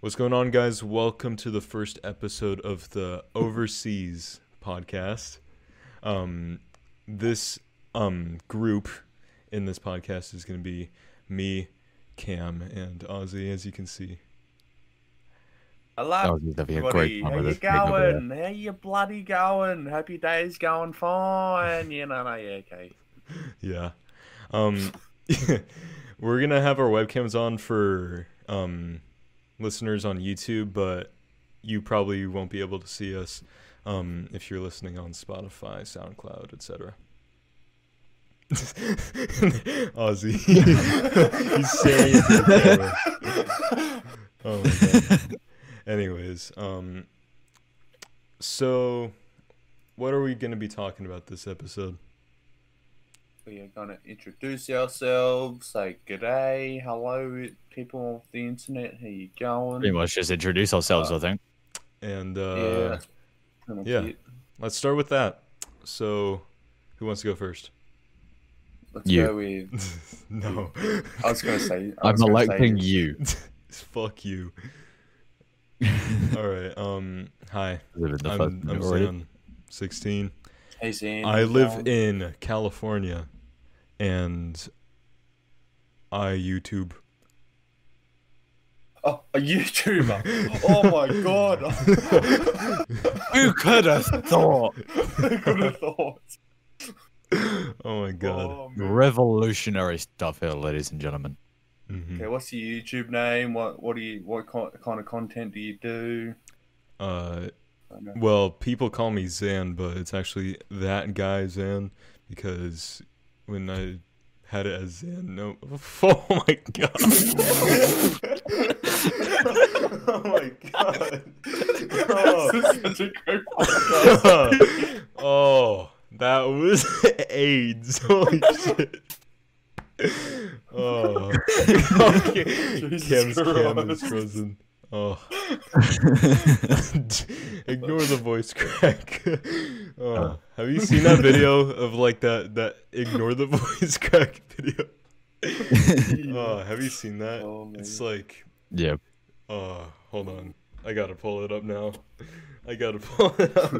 What's going on, guys? Welcome to the first episode of the Overseas podcast. Um, this um group in this podcast is going to be me, Cam, and Ozzy, as you can see. Hello, That a everybody. great How you this big over there. going? How you bloody going? Hope your day's going fine. You know, no, yeah, okay. Yeah. Um, we're gonna have our webcams on for um listeners on YouTube, but you probably won't be able to see us um if you're listening on Spotify, SoundCloud, etc. Ozzy, he's staring into the camera. Oh. Anyways, um, so what are we gonna be talking about this episode? We are gonna introduce ourselves, say good day, hello, people of the internet. How you going? Pretty much just introduce ourselves, I think. And yeah, uh, that's pretty much yeah. it. let's start with that. So, who wants to go first? Let's You. go with. no. I was gonna say. I I'm was gonna say- electing you. Fuck you. All right. Um. Hi. Live in the I'm, I'm minute already. Zan, 16. Hey, Zan, I live going? in California, and I YouTube. Oh, a YouTuber. oh my god. Who could have thought? Who could have thought? Oh my god. Oh. Revolutionary stuff here, ladies and gentlemen. Mhm. Okay, what's your YouTube name? What what do you what kind of content do you do? Uh. I don't know. Well, people call me Zan, but it's actually that guy Zan because when I had it as Zan, no. Oh my god. oh my god. Oh. This is oh. such a great podcast. oh, that was AIDS. Holy shit. Oh. okay. Cam's cam is frozen. Oh. Ignore the voice crack. Oh. Have you seen that video of like that that ignore the voice crack video? Oh, have you seen that? Oh. It's like yeah. Oh, hold on. I gotta pull it up now. I gotta pull it up.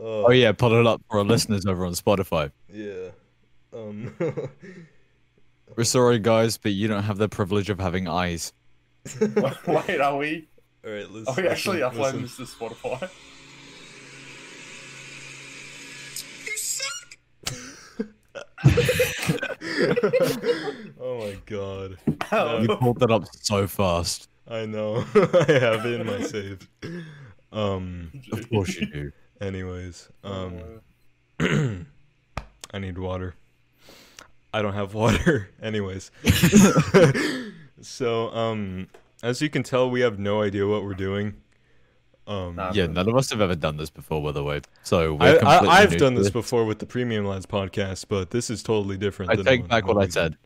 Oh yeah, pull it up for our listeners over on Spotify. yeah. Um. We're sorry, guys, but you don't have the privilege of having eyes. Wait, are we? All right. Let's. Are we actually uploading this to Spotify? oh my god. You pulled that up so fast. I know. I have it in my save. Um. Of course you do. Anyways. Um. I need water. I don't have water. Anyways. so, um, as you can tell, we have no idea what we're doing. Um, Nah. Yeah, none of us have ever done this before, by the way. So I, we're completely I, I've done this before with the Premium Lads podcast, but this is totally different. I than take back what I said.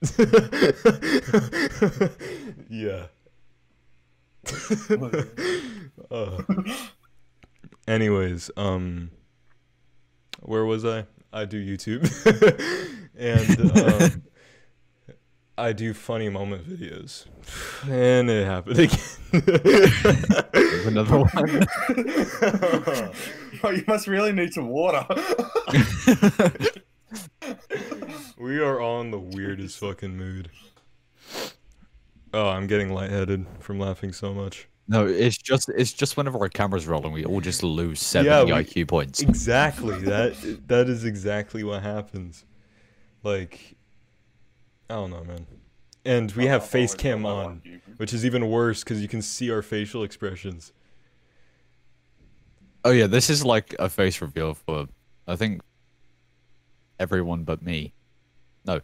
yeah. Uh, anyways, um, where was I? I do YouTube, and um, I do funny moment videos, and it happened There's Another one. again. oh, you must really need some water. we are on the weirdest fucking mood. Oh, I'm getting lightheaded from laughing so much. No, it's just it's just whenever our camera's rolling, we all just lose seventy Yeah, we- IQ points. Exactly. that that is exactly what happens. Like I don't know, man. And we have face cam on, which is even worse because you can see our facial expressions. Oh yeah, this is like a face reveal for I think everyone but me. No.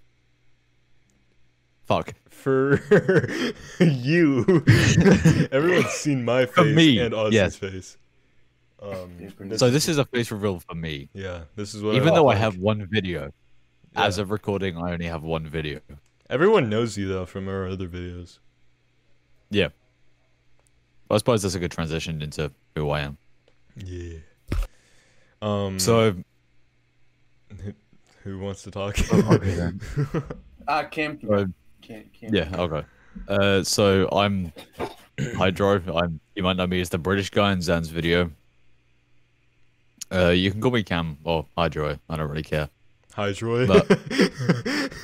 Fuck. For you, everyone's seen my For face me, and Ozzy's yes. face. Um, Yeah, pretty this So this is a face reveal for me. yeah, this is what. Even I though look I have one video. As of recording, I only have one video. everyone knows you though from our other videos. Yeah. I suppose that's a good transition into who I am. Yeah. Um. So who wants to talk? okay then. Ah, Cam. Uh, Cam, Cam. Yeah, okay. Uh, so I'm Hydro. I'm. You might know me as the British guy in Zan's video. Uh, you can call me Cam or Hydro. I don't really care. Hydroid.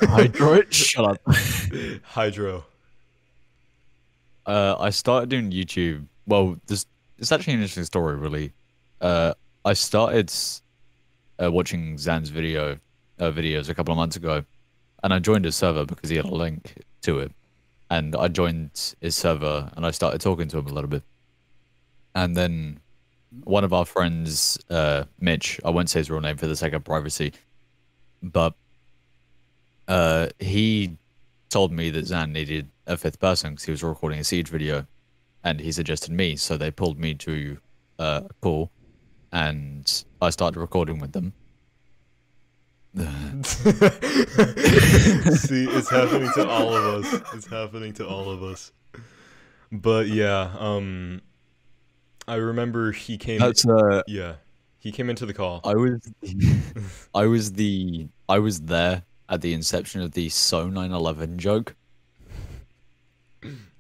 Hydro. Shut up. Hydro. Uh, I started doing YouTube. Well, this it's actually an interesting story, really. Uh, I started uh, watching Zan's video uh, videos a couple of months ago, and I joined his server because he had a link to it, and I joined his server and I started talking to him a little bit, and then one of our friends, uh, Mitch, I won't say his real name for the sake of privacy, but uh, he told me that Zan needed a fifth person because he was recording a siege video, and he suggested me. So they pulled me to uh, a call, and I started recording with them. See, it's happening to all of us. It's happening to all of us. But yeah, um I remember he came That's uh, yeah. He came into the call. I was, I was the, I was there at the inception of the So 911 joke.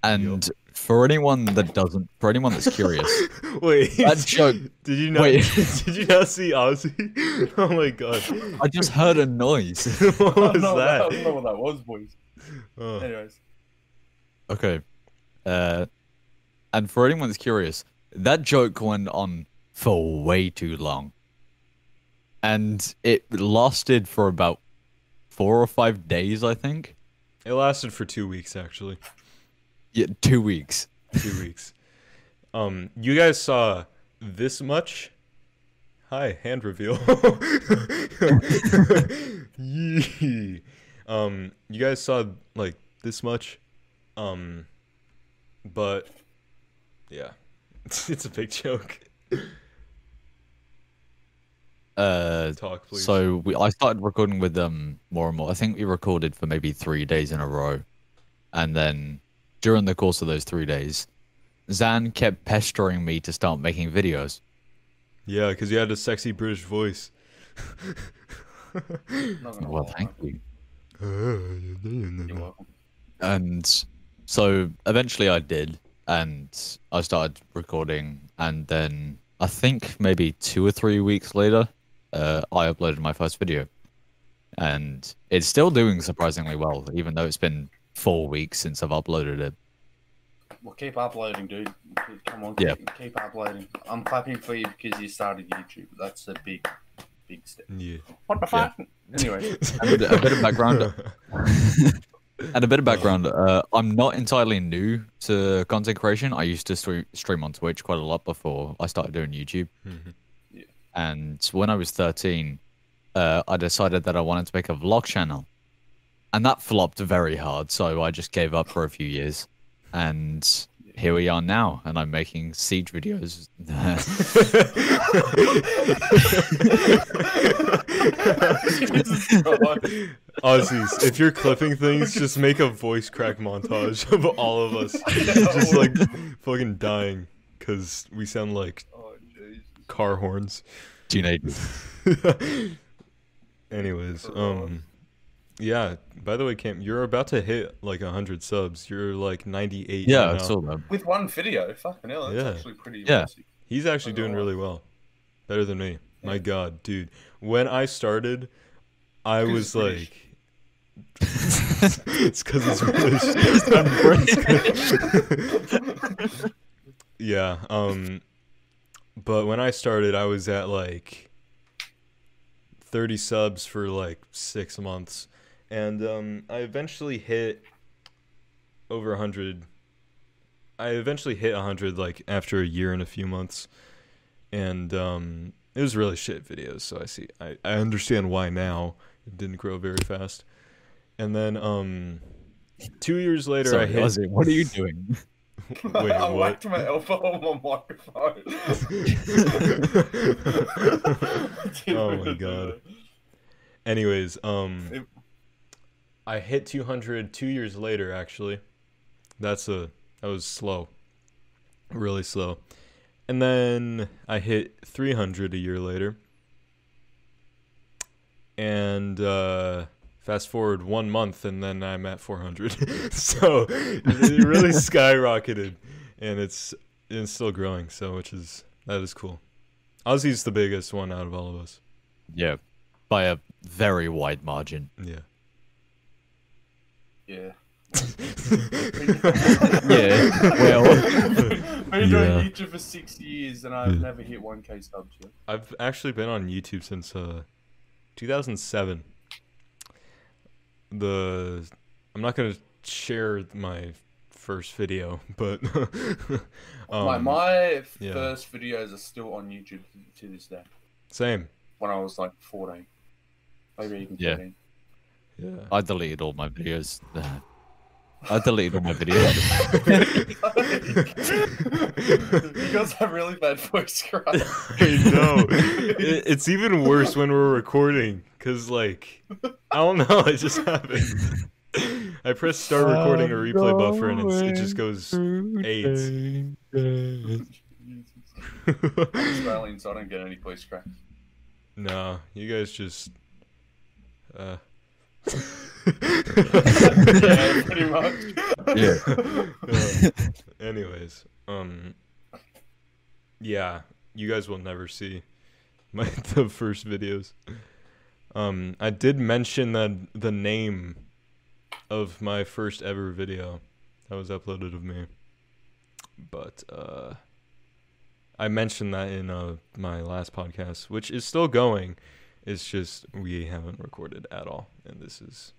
And for anyone that doesn't, for anyone that's curious, Wait, that joke, did you not wait. did you not see Ozzy? Oh my god. I just heard a noise. what was no, I that? don't know what that was, boys. Oh. Anyways, Okay. Uh, and for anyone that's curious, that joke went on for way too long. And it lasted for about four or five days, I think. It lasted for two weeks actually. Yeah, two weeks. Two weeks. Um, you guys saw this much? Hi, hand reveal. Yee. Um, you guys saw like this much? Um, but yeah, it's a big joke. Uh, Talk, please. so we, I started recording with them more and more. I think we recorded for maybe three days in a row. And then during the course of those three days, Zan kept pestering me to start making videos. yeah, because you had a sexy British voice. Well, thank you. You're welcome. And so eventually I did, and I started recording. And then I think maybe two or three weeks later, uh, I uploaded my first video. And it's still doing surprisingly well, even though it's been four weeks since I've uploaded it. Well, keep uploading, dude. Come on, Yeah. keep, keep uploading. I'm clapping for you because you started YouTube. That's a big, big step. Yeah. What the Yeah. fuck? Anyway, And a bit of background. And a bit of background. Uh, I'm not entirely new to content creation. I used to stream, stream on Twitch quite a lot before I started doing YouTube. Mhm. And when I was 13, uh, I decided that I wanted to make a vlog channel. And that flopped very hard. So I just gave up for a few years. And here we are now. And I'm making siege videos. Jesus Aussies, if you're clipping things, just make a voice crack montage of all of us just like fucking dying because we sound like jeez. Car horns. Teenagers. Anyways, um, yeah. By the way, Cam, you're about to hit like hundred subs. You're like 98. Yeah, right I now. saw. With one video, fucking hell, that's Yeah. actually pretty Yeah. impressive. He's actually doing gonna really well, better than me. My God, dude. When I started, I was British. like. it's because it's British. yeah. Um. But when I started, I was at like 30 subs for like six months, and um, I eventually hit over 100. I eventually hit 100 like after a year and a few months, and um, it was really shit videos. So I see, I, I understand why now it didn't grow very fast. And then um, two years later, I Sorry, hit. Ozzy, what are you doing? Wait, I what? whacked my elbow on my microphone. Oh my God. Anyways, um, It- I hit 200 two years later. Actually, that's a that was slow, really slow. And then I hit 300 a year later. And uh, fast forward one month, and then I'm at 400. so it really skyrocketed. and it's it's still growing. So which is that is cool. Ozzy's the biggest one out of all of us. Yeah, by a very wide margin. Yeah. Yeah. Yeah, well, Been doing Yeah. YouTube for six years and I've Yeah. never hit 1k subs yet. I've actually been on YouTube since uh 2007. The I'm not gonna share my first video, but my um, my yeah. first videos are still on YouTube to this day. same. When I was like 14, maybe even Yeah. 13. Yeah. I deleted all my videos. I deleted all my videos. you guys have really bad voice crack. I know. It, it's even worse when we're recording, cause like I don't know, it just happened. I press start recording or replay buffer and it's, it just goes eight. I'm Australian, so I don't get any voice cracks. no, you guys just uh yeah, pretty much. Yeah. Uh, anyways, um, yeah, you guys will never see my the first videos. Um, I did mention that the name of my first ever video that was uploaded of me, but uh, I mentioned that in uh my last podcast, which is still going. It's just we haven't recorded at all, and this is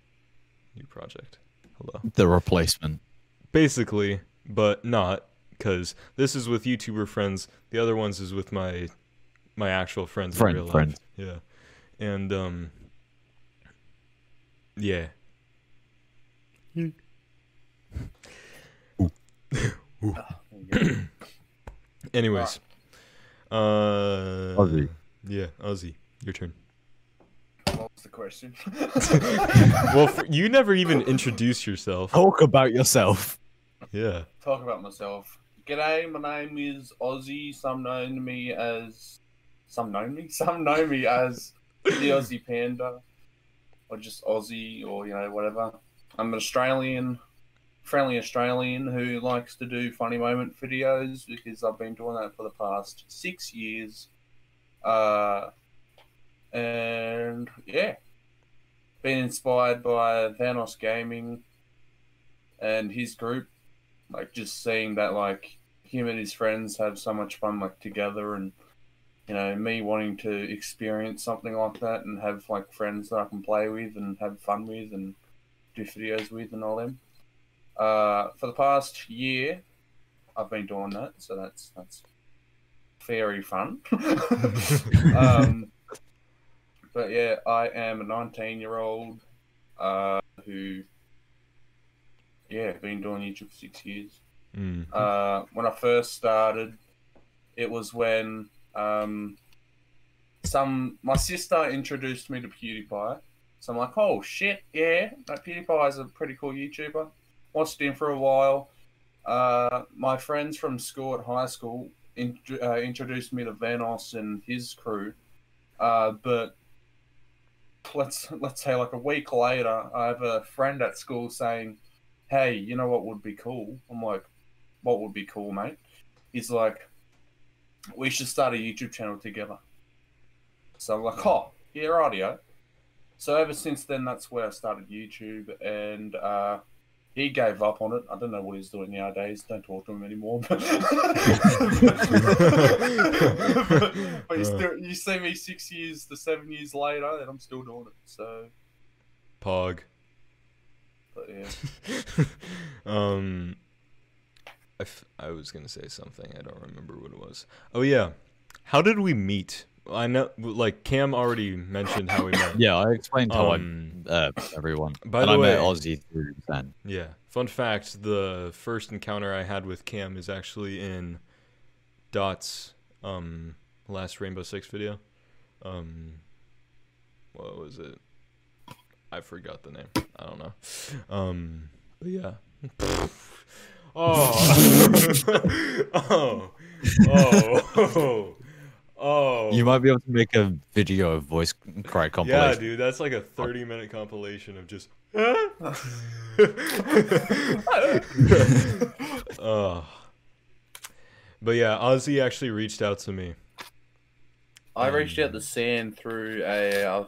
new project. Hello The replacement. basically, but not because this is with YouTuber friends. The other ones is with my my actual friends Friend- in real life. friends. Yeah, and um, yeah. There you go. Anyways, uh, Ozzy. Yeah, Ozzy, your turn. What was the question? Well, for, you never even introduced yourself. Talk about yourself. Yeah. Talk about myself. G'day, my name is Ozzy. Some know me as. Some know me? Some know me as the Aussie Panda. Or just Aussie, or, you know, whatever. I'm an Australian, friendly Australian who likes to do funny moment videos because I've been doing that for the past six years. Uh, and yeah, been inspired by Vanoss Gaming and his group like just seeing that like him and his friends have so much fun like together and you know me wanting to experience something like that and have like friends that i can play with and have fun with and do videos with and all them. Uh, for the past year i've been doing that so that's that's very fun. Um, but yeah i am a 19 year old uh, who yeah been doing youtube for six years. Mm. uh, when I first started, it was when um, some my sister introduced me to PewDiePie. So I'm like, oh shit, yeah, that PewDiePie is a pretty cool YouTuber. Watched him for a while. Uh, my friends from school at high school in, uh, introduced me to Vanoss and his crew. Uh, but let's let's say like a week later, I have a friend at school saying, "Hey, you know what would be cool?" I'm like, "What would be cool, mate?" He's like, "We should start a YouTube channel together." So I'm like, "Oh, yeah, audio." So ever since then, that's where I started YouTube, and uh, he gave up on it. I don't know what he's doing nowadays. Don't talk to him anymore. But, but you, still, you see me six years to seven years later, and I'm still doing it. So, Pog. but yeah. um, I, f- I was gonna say something. I don't remember what it was. Oh yeah, how did we meet? I know, like Cam already mentioned how we met. Yeah, I explained how Um, I uh, everyone. by and the I way- met Ozzy through Zen. Yeah. Fun fact: the first encounter I had with Cam is actually in Dot's um last Rainbow Six video. Um, what was it? I forgot the name. I don't know. Um, but yeah. oh. oh. Oh. Oh. You might be able to make a video of voice cry compilation. Yeah, dude, that's like a 30 minute compilation of just. oh, But yeah, Ozzy actually reached out to me. I reached out to Sam through a uh,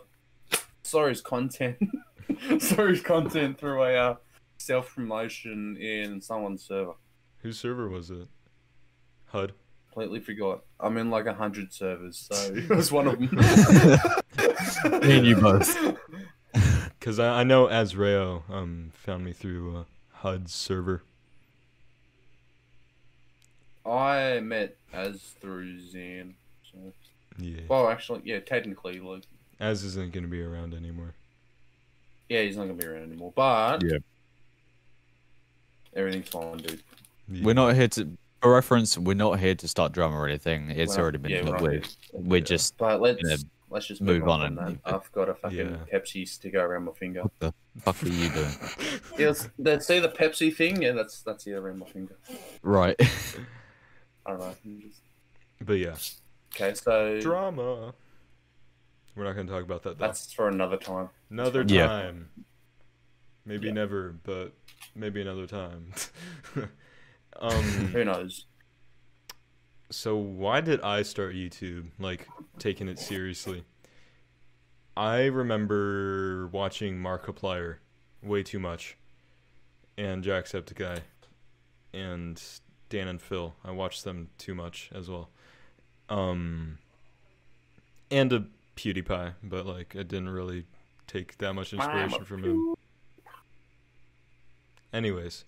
saw his content, saw his content through a uh, self promotion in someone's server. Whose server was it? HUD. Completely forgot. I'm in like a hundred servers, so it was one of them. Me and you both. Because I, I know Azrael um, found me through uh, HUD's server. I met Az through Zan. So. Yeah. Well, actually, yeah, technically, like, Az isn't going to be around anymore. yeah, he's not gonna be around anymore. But Yeah. Everything's fine, dude. Yeah. We're not here to. For reference, we're not here to start drama or anything. It's We're already been yeah, dealt we're with. We're Yeah. just. But let's Yeah, let's just move move, on on. and- that. I've got a fucking Yeah. Pepsi sticker around my finger. What the fuck are you doing? Yeah, it's- that see the Pepsi thing? Yeah, that's that's it around my finger. Right. I don't know. Just- But yeah. Okay, so Drama. We're not going to talk about that though. that's for another time. Another Yeah. time. Maybe Yeah. never, but maybe another time. um. Who knows? So why did I start YouTube? Like taking it seriously. I remember watching Markiplier way too much, and Jacksepticeye, and Dan and Phil. I watched them too much as well. Um, and a PewDiePie, but like I didn't really take that much inspiration from him. Anyways,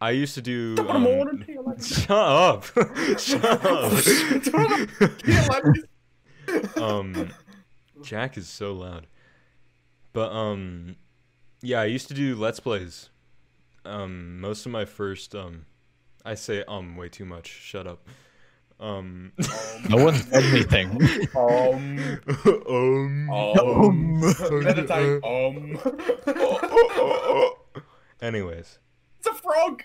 I used to do. Top of the um, morning, Shut up! Shut up! Um, Jack is so loud. But um, yeah, I used to do let's plays. Um, most of my first um, I say um way too much. Shut up. Um, no one said anything. Um, um, um, meditate. Um, Anyways, it's a frog.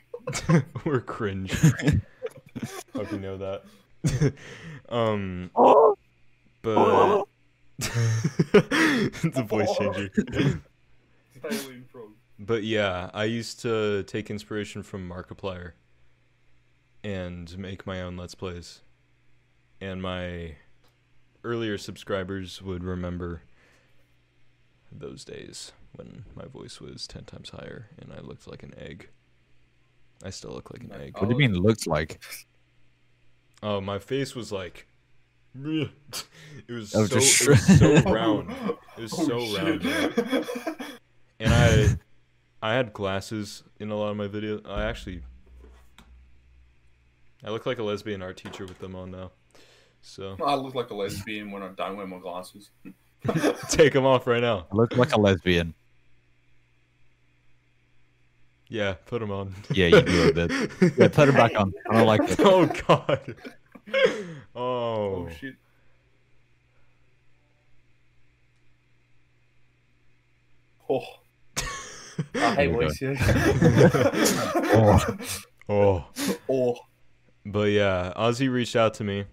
we're cringe. Hope you know that. um, but it's a voice changer. Alien frog. But yeah, I used to take inspiration from Markiplier and make my own Let's Plays. And my earlier subscribers would remember those days when my voice was 10 times higher and I looked like an egg. I still look like an egg. What do you mean looked like? Oh, my face was like. It was, so, just it was so round. It was Oh, so shit. round. and I I had glasses in a lot of my videos. I actually I look like a lesbian art teacher with them on now. So I look like a lesbian when I don't wear my glasses. take them off right now. I look like a lesbian. Yeah, put them on. Yeah, you do a bit. Yeah, put it back on. I don't like it. oh god. Oh. Oh shit. Oh, I hate There we Oh. Oh. oh, But yeah, Ozzy reached out to me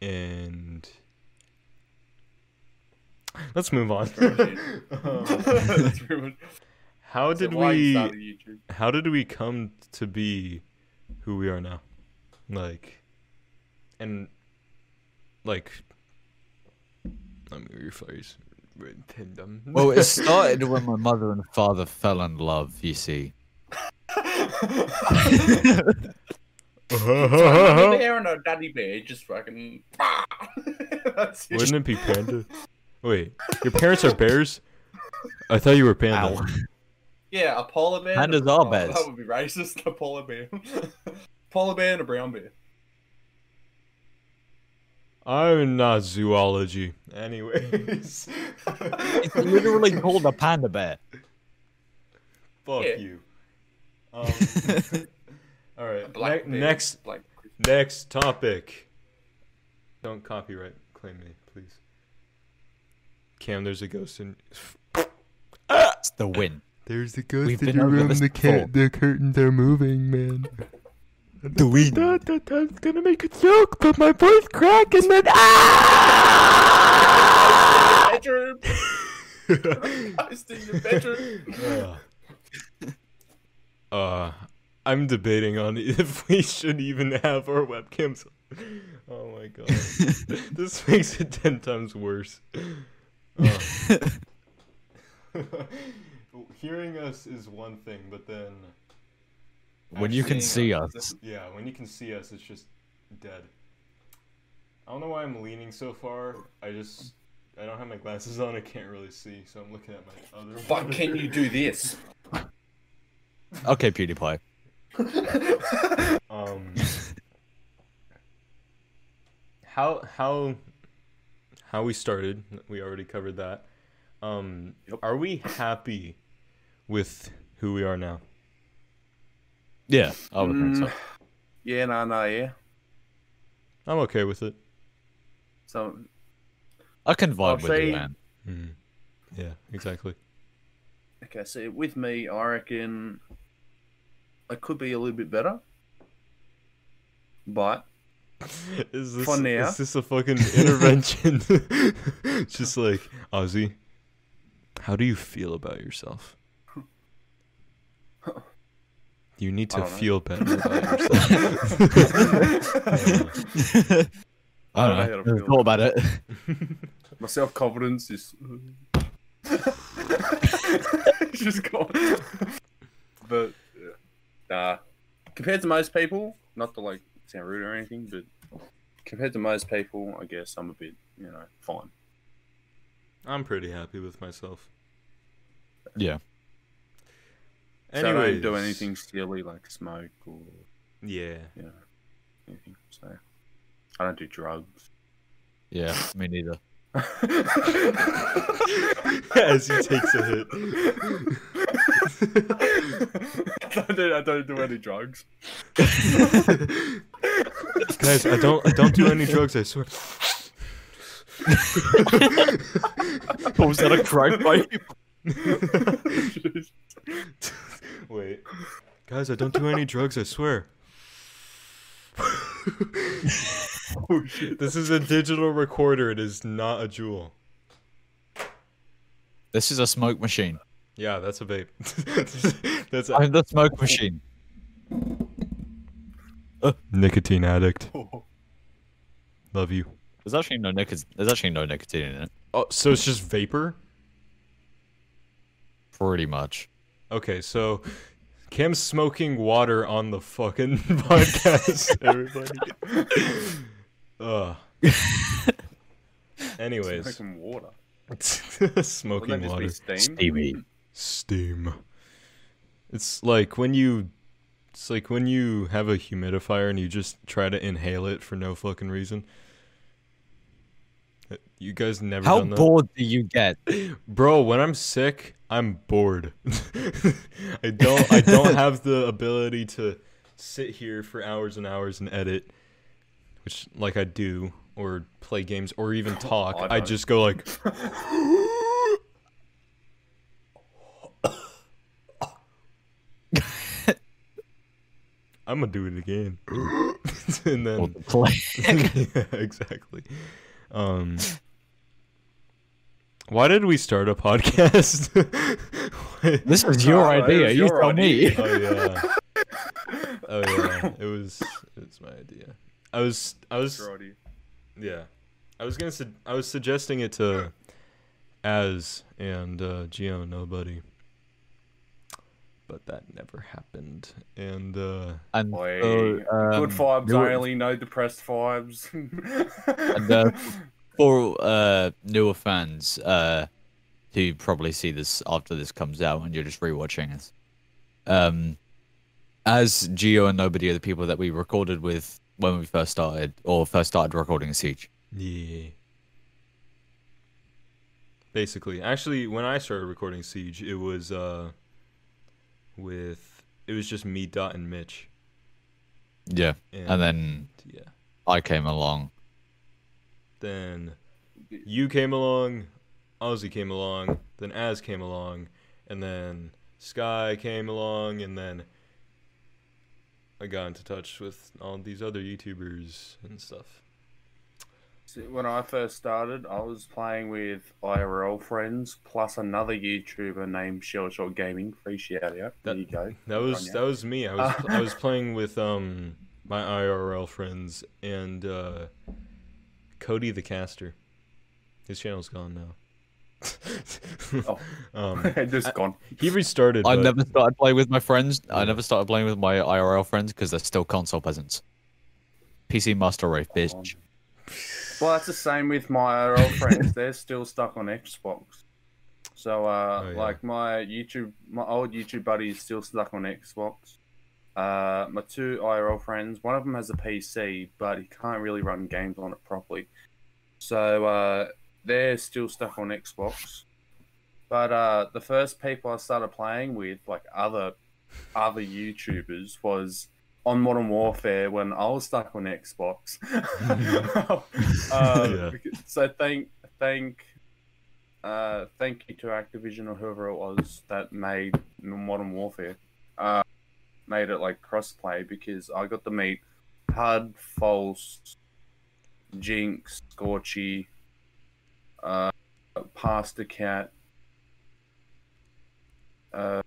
and let's move on. Um, That's pretty much- how did we how did we come to be who we are now? Like and like let me rephrase. Random. Well, it started when my mother and father fell in love, you see. Mummy bear and a daddy bear just fucking. That's. Wouldn't it be panda? Wait, your parents are bears? I thought you were panda. Ow. Yeah, a polar bear. and a- Pandas are oh, bears. That would be racist. A polar bear. polar bear and a brown bear. I'm not zoology. Anyways. It's literally called a panda bear. Fuck Yeah. you. Um, all A right. black ne- bear. next Like, next topic. Don't copyright claim me, please. Cam, there's a ghost in. It's the win. There's a ghost We've in been your room. The ca- the curtains are moving, man. The win. That, that, that's gonna make a joke, but my voice crack and then bedroom. I stay in the bedroom. uh, uh, I'm debating on if we should even have our webcams. Oh my god, this makes it ten times worse. Uh, hearing us is one thing, but then when you can see us. us. yeah, when you can see us, it's just dead. I don't know why I'm leaning so far. I just I don't have my glasses on. I can't really see, so I'm looking at my other. But can you do this? Okay, PewDiePie. Um, how how how we started? We already covered that. Um, Yep. are we happy with who we are now? Yeah, I would think so. Mm, Yeah, no, no, yeah. I'm okay with it. So I can vibe I'll with say- you, man. Mm. Yeah, exactly. Okay, so with me, I reckon I could be a little bit better, but Is this For now. is this a fucking intervention? Just like Ozzy, how do you feel about yourself? You need to don't know. feel better about yourself. I I don't know how don't to know. Thought about it. my self confidence is just gone. But yeah. nah, compared to most people, not to like sound rude or anything, but compared to most people, I guess I'm a bit, you know, fine. I'm pretty happy with myself. Yeah. So I don't do anything silly like smoke or Yeah. you know anything. So I don't do drugs. Yeah, me neither. As he takes a hit. I, don't, I don't do any drugs. Guys, I don't I don't do any drugs, I swear. What was that a crack pipe? Wait. Guys, I don't do any drugs, I swear. oh shit. This is a digital recorder, it is not a jewel. This is a smoke machine. Yeah, that's a vape. that's a I'm the smoke machine. nicotine addict. Oh. Love you. There's actually no nicotine. There's actually no nicotine in it. Oh, so it's just vapor? Pretty much. Okay, so Cam's smoking water on the fucking podcast, everybody. Ugh. Anyways, Making water. smoking water. steam? Steamy. Steam. It's like when you it's like when you have a humidifier and you just try to inhale it for no fucking reason. You guys never How done that? bored do you get? Bro, when I'm sick, I'm bored. I don't I don't have the ability to sit here for hours and hours and edit, which like I do or play games or even talk. I I don't. just go like I'm gonna do it again. and then Well, play. yeah, exactly. Um, why did we start a podcast? This was your No, idea. was You your tell idea. me. oh yeah. Oh yeah. It was. It was my idea. I was. I was. Yeah. I was gonna. Su- I was suggesting it to Az and uh, Geo Nobody, but that never happened. And uh, And Boy, so, um, Good vibes newer- only, no depressed vibes. And uh, for uh, newer fans uh, who probably see this after this comes out and you're just rewatching it, um, as Geo and Nobody are the people that we recorded with when we first started or first started recording Siege. Yeah. Basically, actually, when I started recording Siege, it was uh, with it was just me, Dot, and Mitch. Yeah. And then yeah, I came along. Then you came along, Ozzy came along, then Az came along, and then Sky came along, and then I got into touch with all these other YouTubers and stuff. When I first started, I was playing with IRL friends plus another YouTuber named Shell Shot Gaming. Free shout out. There That- you go. That was that was me. I was I was playing with um my IRL friends and uh, Cody the caster. His channel's gone now. Oh. um, just gone. he restarted. I but- never started playing with my friends. I never started playing with my IRL friends because they're still console peasants. PC Master Race, bitch. Well, that's the same with my IRL friends. They're still stuck on Xbox. So, uh, Oh, yeah. like my YouTube, my old YouTube buddy is still stuck on Xbox. Uh, my two IRL friends, one of them has a PC, but he can't really run games on it properly. So uh, they're still stuck on Xbox. But uh, the first people I started playing with, like other other YouTubers, was on Modern Warfare when I was stuck on Xbox. uh, Yeah. So thank thank uh, thank you to Activision or whoever it was that made Modern Warfare. Made it like crossplay because I got to meet Hud, False, Jinx, Scorchy, uh, Pastor Cat, uh,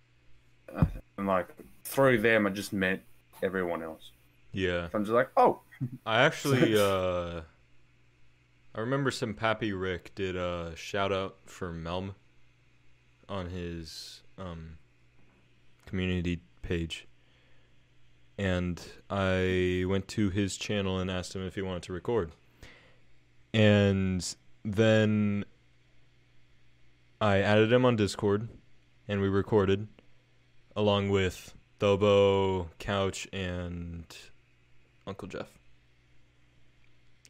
and like through them, I just met everyone else. Yeah, So I'm just like, oh, I actually uh, I remember some Pappy Rick did a shout out for Melm on his um community page. And I went to his channel and asked him if he wanted to record. And then I added him on Discord and we recorded along with Thobo, Couch, and Uncle Jeff.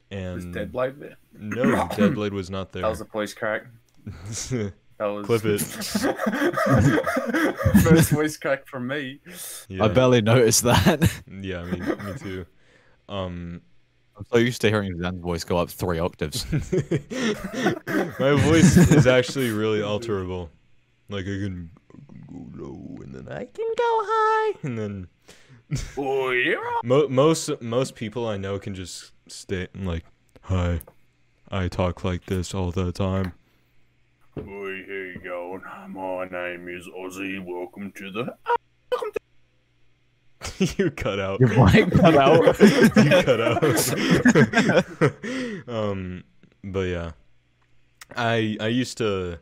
was And Deadblade there? no, Deadblade was not there. That was a voice crack. That was Clip it. First voice crack from me. yeah, I barely noticed that. yeah, me, me too. Um, I'm so used to hearing Zan's voice go up three octaves. my voice is actually really alterable. Like I can go low and then I can go high and then Oh yeah. mo- most most people I know can just stay like, "Hi, I talk like this all the time." Oi, here you go. My name is Ozzy. Welcome to the. you cut out. Your mic cut out. you cut out. um, but yeah, I I used to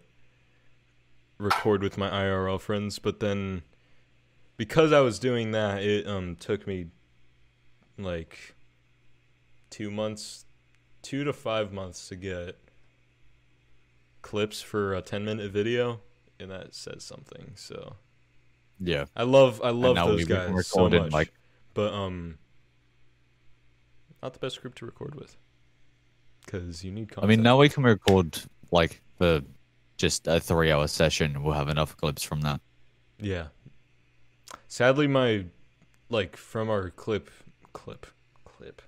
record with my IRL friends, but then because I was doing that, it um took me like two months, two to five months to get clips for a ten minute video, and that says something. So. yeah. I love I love those we- we can guys so much. like- but um not the best group to record with. Cuz you need I mean, now we can record like for just a three-hour session. We'll have enough clips from that. Yeah. Sadly my like from our clip clip clip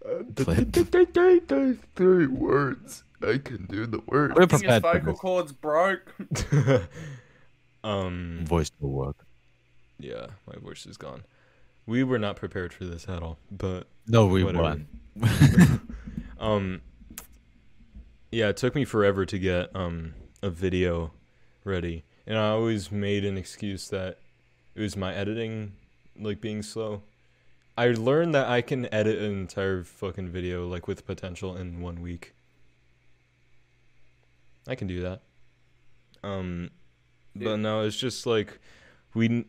Clip. three words. I can do the work. We're I think his prepared for vocal this. cords broke. um Voice will work. yeah, my voice is gone. We were not prepared for this at all, but No, we Whatever. weren't. Um, yeah, it took me forever to get um a video ready, and I always made an excuse that it was my editing like being slow. I learned that I can edit an entire fucking video like with potential in one week. I can do that. Um, Yeah. but no, it's just like we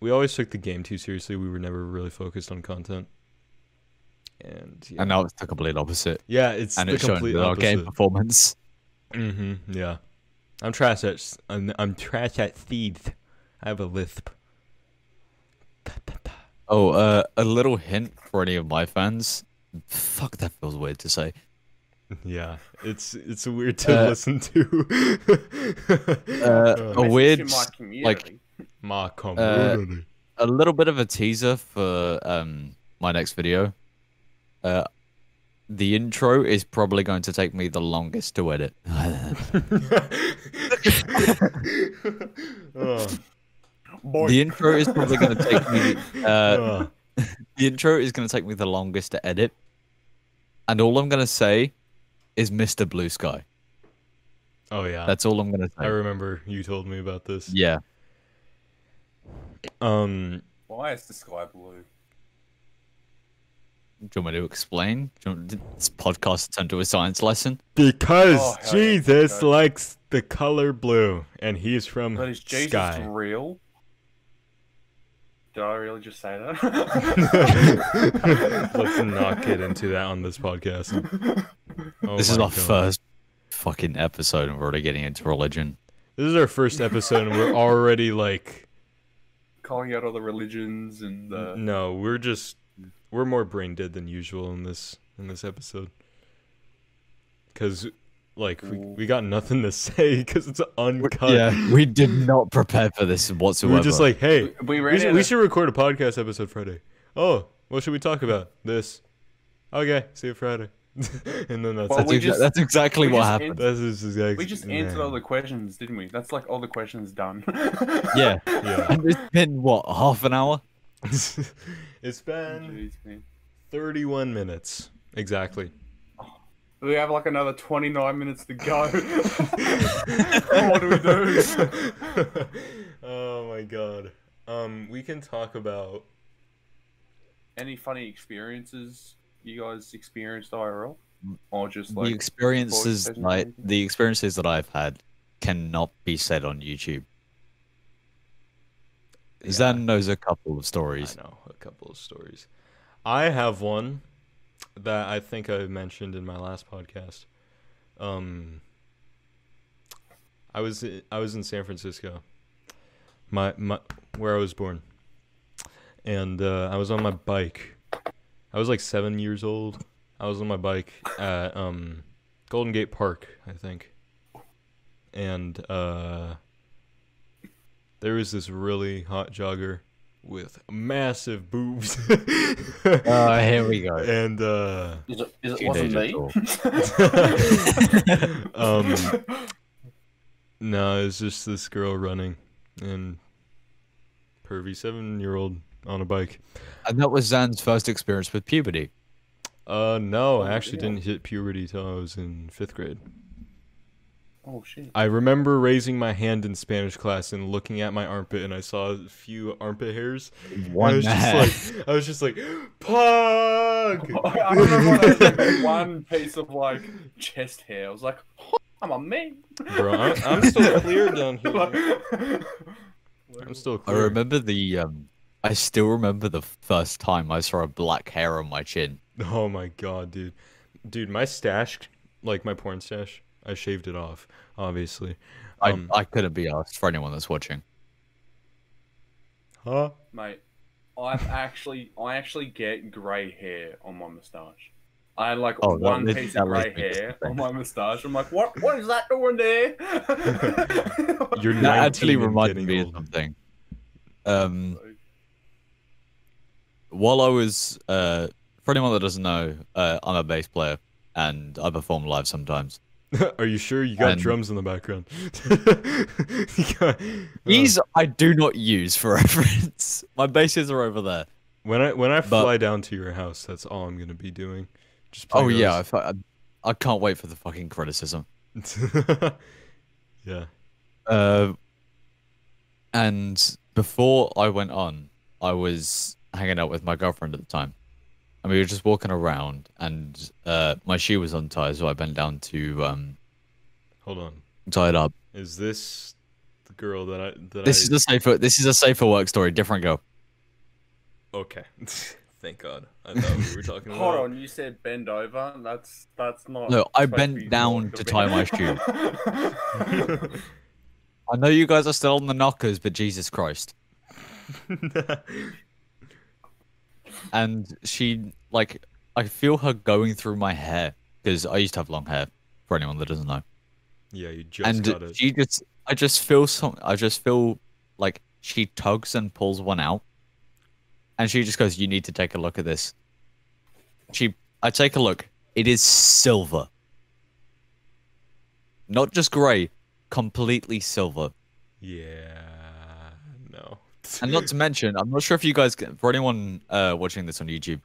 we always took the game too seriously. We were never really focused on content. And yeah. And now it's the complete opposite. Yeah, it's and the it's showing complete with our game performance. Mm-hmm. Yeah, I'm trash at s- I'm, I'm trash at thieves. I have a lisp. Oh, uh, a little hint for any of my fans. Fuck, that feels weird to say. Yeah, it's it's weird to Uh, listen to. Uh, a weird, like my community. uh, a little bit of a teaser for um my next video. Uh, the intro is probably going to take me the longest to edit. Oh, the intro is probably going to take me. Uh, oh. the intro is going to take me the longest to edit, and all I'm going to say is Mr. Blue Sky. Oh yeah, That's all I'm gonna say. I remember you told me about this. Yeah. Um, Why is the sky blue? Do you want me to explain? Do you want this podcast turned to a science lesson? because Oh, hell yeah, Jesus likes the color blue, and he's from But is Jesus Sky. real? Did I really just say that? Let's not get into that on this podcast. Oh this is my our God. first fucking episode, and we're already getting into religion. This is our first episode, and we're already like, Calling out all the religions and the. no, we're just we're more brain dead than usual in this in this episode. Cause like we, we got nothing to say because it's uncut. Yeah, we did not prepare for this whatsoever. we whatsoever. were just like, hey, We ran we should, we should record a podcast episode Friday. Oh, what should we talk about? This. Okay, see you Friday. and then that's Well, that's, we exa- just- that's exactly what just happened. That's just exactly. We just answered all the questions, didn't we? That's like all the questions done. Yeah, Yeah. and it's been what half an hour? it's been Jeez, 31 minutes exactly. We have like another 29 minutes to go. what do we do? oh my god. Um, we can talk about. Any funny experiences you guys experienced IRL? Or just like. the experiences like the experiences that I've had cannot be said on YouTube. Zan knows a couple of stories. I know a couple of stories. I have one that I think I mentioned in my last podcast. Um, I was I was in San Francisco, my my where I was born, and uh, I was on my bike. I was like seven years old. I was on my bike at um, Golden Gate Park, I think, and uh, there was this really hot jogger with massive boobs. Oh, here we go. and uh, Is it, is it wasn't me? talk. um, no, it's just this girl running and pervy seven year old on a bike. And that was Zan's first experience with puberty. Uh, no, I Oh, actually yeah. didn't hit puberty till I was in fifth grade. oh shit. I remember raising my hand in Spanish class and looking at my armpit, and I saw a few armpit hairs. One I was just like, I was just like, pug. I remember when I had like one piece of like chest hair. I was like, "Oh, I'm a man. Bro, I'm, I'm still clear down here. I'm still Clear. I remember the um I still remember the first time I saw a black hair on my chin. Oh my god, dude. Dude, my stash, like my porn stash, I shaved it off, obviously. I, Um, I couldn't be asked for anyone that's watching. Huh? Mate, I've actually, I actually get grey hair on my moustache. I had like Oh, that one lit- piece that of grey hair on my moustache. I'm like, what? What is that doing there? You're That actually 19 and reminded getting me of something. Um while I was uh for anyone that doesn't know, uh I'm a bass player and I perform live sometimes. Are you sure you got And- drums in the background? Got- These I do not use for reference. My basses are over there. when I when I but- fly down to your house, that's all I'm gonna be doing. Just Oh play yeah, I, I, I can't wait for the fucking criticism. yeah. Uh, and before I went on, I was hanging out with my girlfriend at the time, and we were just walking around, and uh, my shoe was untied, so I bent down to um, Hold on. tie it up. Is this the girl that I that This I is a safer. This is a safer work story. Different girl. Okay. Thank God. I thought we were talking about Hold on, you said bend over. That's that's not. No, I bent down to the tie my shoe. I know you guys are still on the knockers, but Jesus Christ. And she like, I feel her going through my hair because I used to have long hair. For anyone that doesn't know. yeah, you just and got it. she just i just feel some i just feel like she tugs and pulls one out and she just goes you need to take a look at this she i take a look it is silver not just gray completely silver Yeah. No. and not to mention i'm not sure if you guys for anyone uh watching this on youtube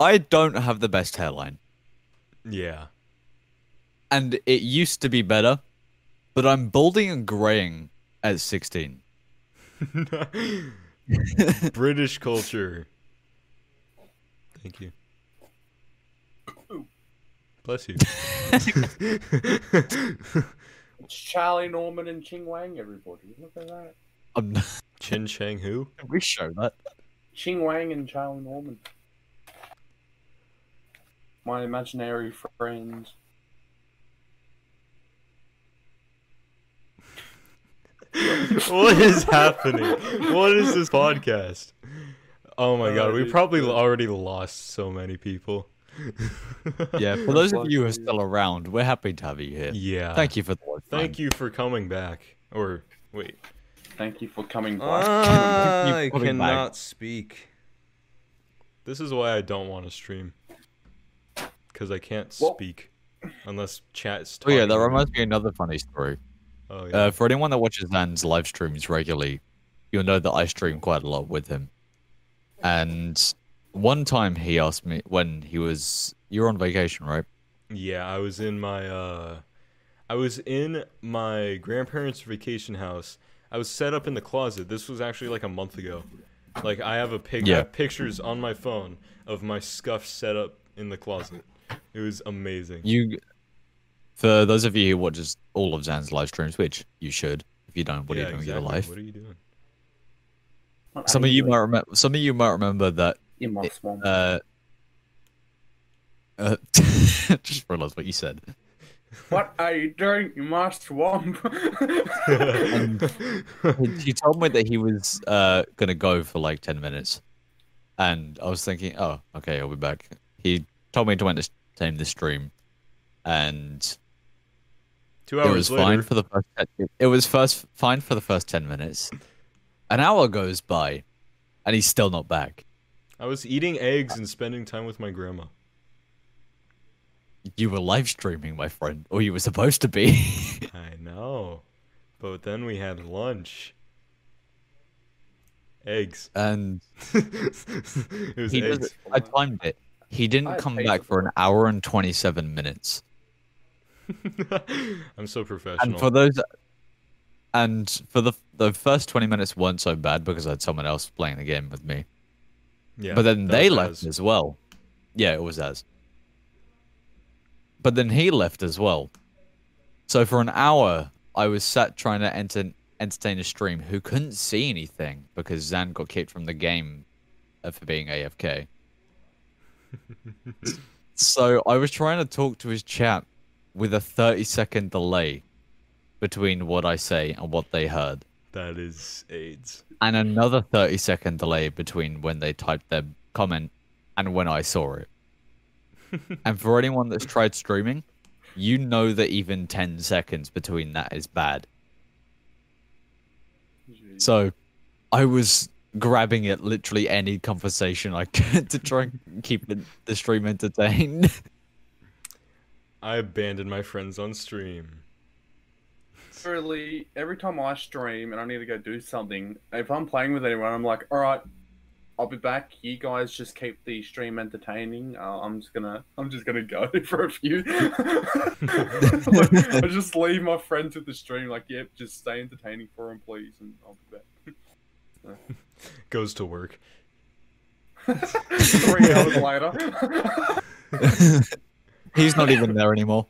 i don't have the best hairline Yeah. and it used to be better, but I'm balding and graying at 16. British culture. Thank you. Bless you. It's Charlie Norman and Ching Wang, everybody. Look at that. I'm, Chin Chang who? Can we show that. Ching Wang and Charlie Norman. My imaginary friends. what is happening? What is this podcast? Oh my Uh, god, we probably already lost so many people. Yeah, for those of you who are still around, we're happy to have you here. Yeah. Thank you for the Thank you for coming back. Or wait. Thank you for coming by. I Keep coming back. cannot speak. This is why I don't want to stream. Because I can't Well- speak unless chat's Oh yeah, that reminds me of another funny story. Oh yeah. Uh, for anyone that watches Zan's live streams regularly, you'll know that I stream quite a lot with him. And one time he asked me when he was You're on vacation, right? Yeah, I was in my uh I was in my grandparents' vacation house. I was set up in the closet. This was actually like a month ago. Like I have a pic I Yeah. have pictures on my phone of my scuff set up in the closet. It was amazing. You for those of you who watches all of Zan's live streams, which you should. If you don't, what yeah, are you doing with exactly. your life? What are you doing? What Some are of you doing might remember. Some of you might remember that. in my swamp. Uh, uh, just realized what you said. What are you doing in my swamp? He- he told me that he was uh gonna go for like ten minutes, and I was thinking, oh, okay, I'll be back. He told me to entertain the stream, and Two it hours was later. fine for the first. Ten, it was first fine for the first ten minutes. An hour goes by, and he's still not back. I was eating eggs and spending time with my grandma. You were live streaming, my friend, or you were supposed to be. I know. But then we had lunch. Eggs. and it was he eggs. I timed it. He didn't I come back for an hour and twenty-seven minutes. I'm so professional. And for those, and for the the first twenty minutes weren't so bad because I had someone else playing the game with me. yeah, but then they left as well. Yeah, it was as. But then he left as well. So for an hour, I was sat trying to enter, entertain a stream who couldn't see anything because Zan got kicked from the game for being AFK. so I was trying to talk to his chat with a 30 second delay between what I say and what they heard That is AIDS. and another 30 second delay between when they typed their comment and when I saw it. And for anyone that's tried streaming, you know that even 10 seconds between that is bad. So I was grabbing at literally any conversation I could to try and keep the, the stream entertained. I abandoned my friends on stream. Literally, every time I stream and I need to go do something, if I'm playing with anyone, I'm like, all right, I'll be back. You guys just keep the stream entertaining. Uh, I'm just gonna, I'm just gonna go for a few. Like, I just leave my friends with the stream. Like, yep, just stay entertaining for them, please, and I'll be back. Goes to work. Three hours later. He's not even there anymore.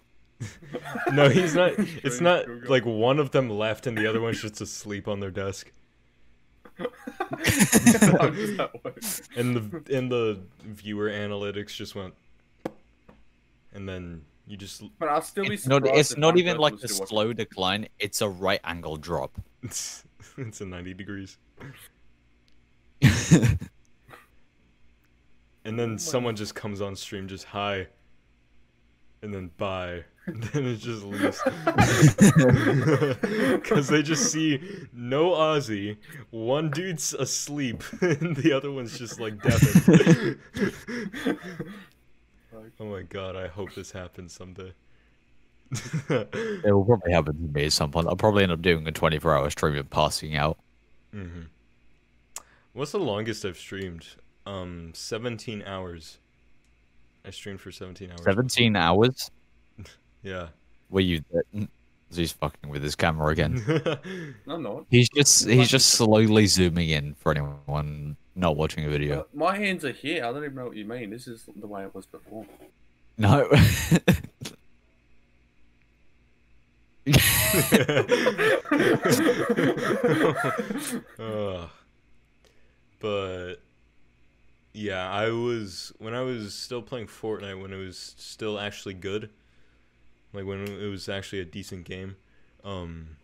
No, he's not. It's not like one of them left and the other one's just asleep on their desk. How does that work? And the and the viewer analytics just went, and then you just But I'll still be It's not, it's not even like was a still watching. slow decline, it's a right angle drop. it's, it's a ninety degrees. And then oh someone just comes on stream, just hi, and then bye. And then it just leaves. Because they just see no Aussie, one dude's asleep, and the other one's just like deafened. oh my god, I hope this happens someday. It will probably happen to me at some point. I'll probably end up doing a 24 hour stream and passing out. hmm What's the longest I've streamed? Um, 17 hours. I streamed for 17 hours. 17 hours? Yeah. Were you there? He's fucking with his camera again. No, I'm not. He's just he's just slowly zooming in for anyone not watching a video. Uh, my hands are here. I don't even know what you mean. This is the way it was before. No. Ugh. but yeah, I was when I was still playing Fortnite when it was still actually good, like when it was actually a decent game. Um,